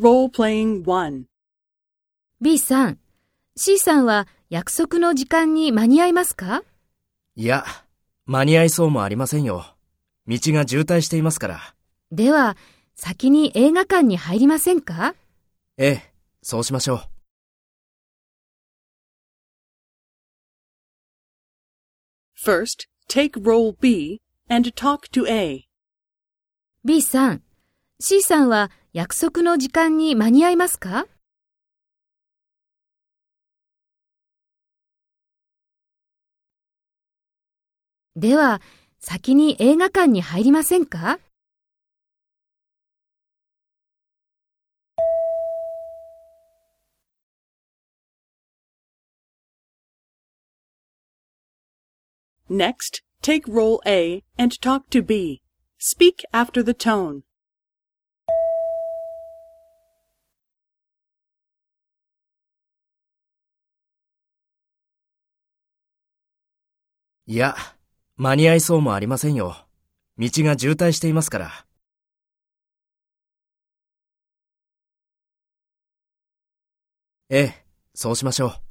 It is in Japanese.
Role-playing 1. B さん、C さんは約束の時間に間に合いますか？いや、間に合いそうもありませんよ。道が渋滞していますから。では、先に映画館に入りませんか？ええ、そうしましょう。First, take role B and talk to A. ?B さん、C さんは約束の時間に間に合いますかでは、先に映画館に入りませんか Next, take role A and talk to B. Speak after the tone. いや、間に合いそうもありませんよ。道が渋滞していますから。ええ、そうしましょう。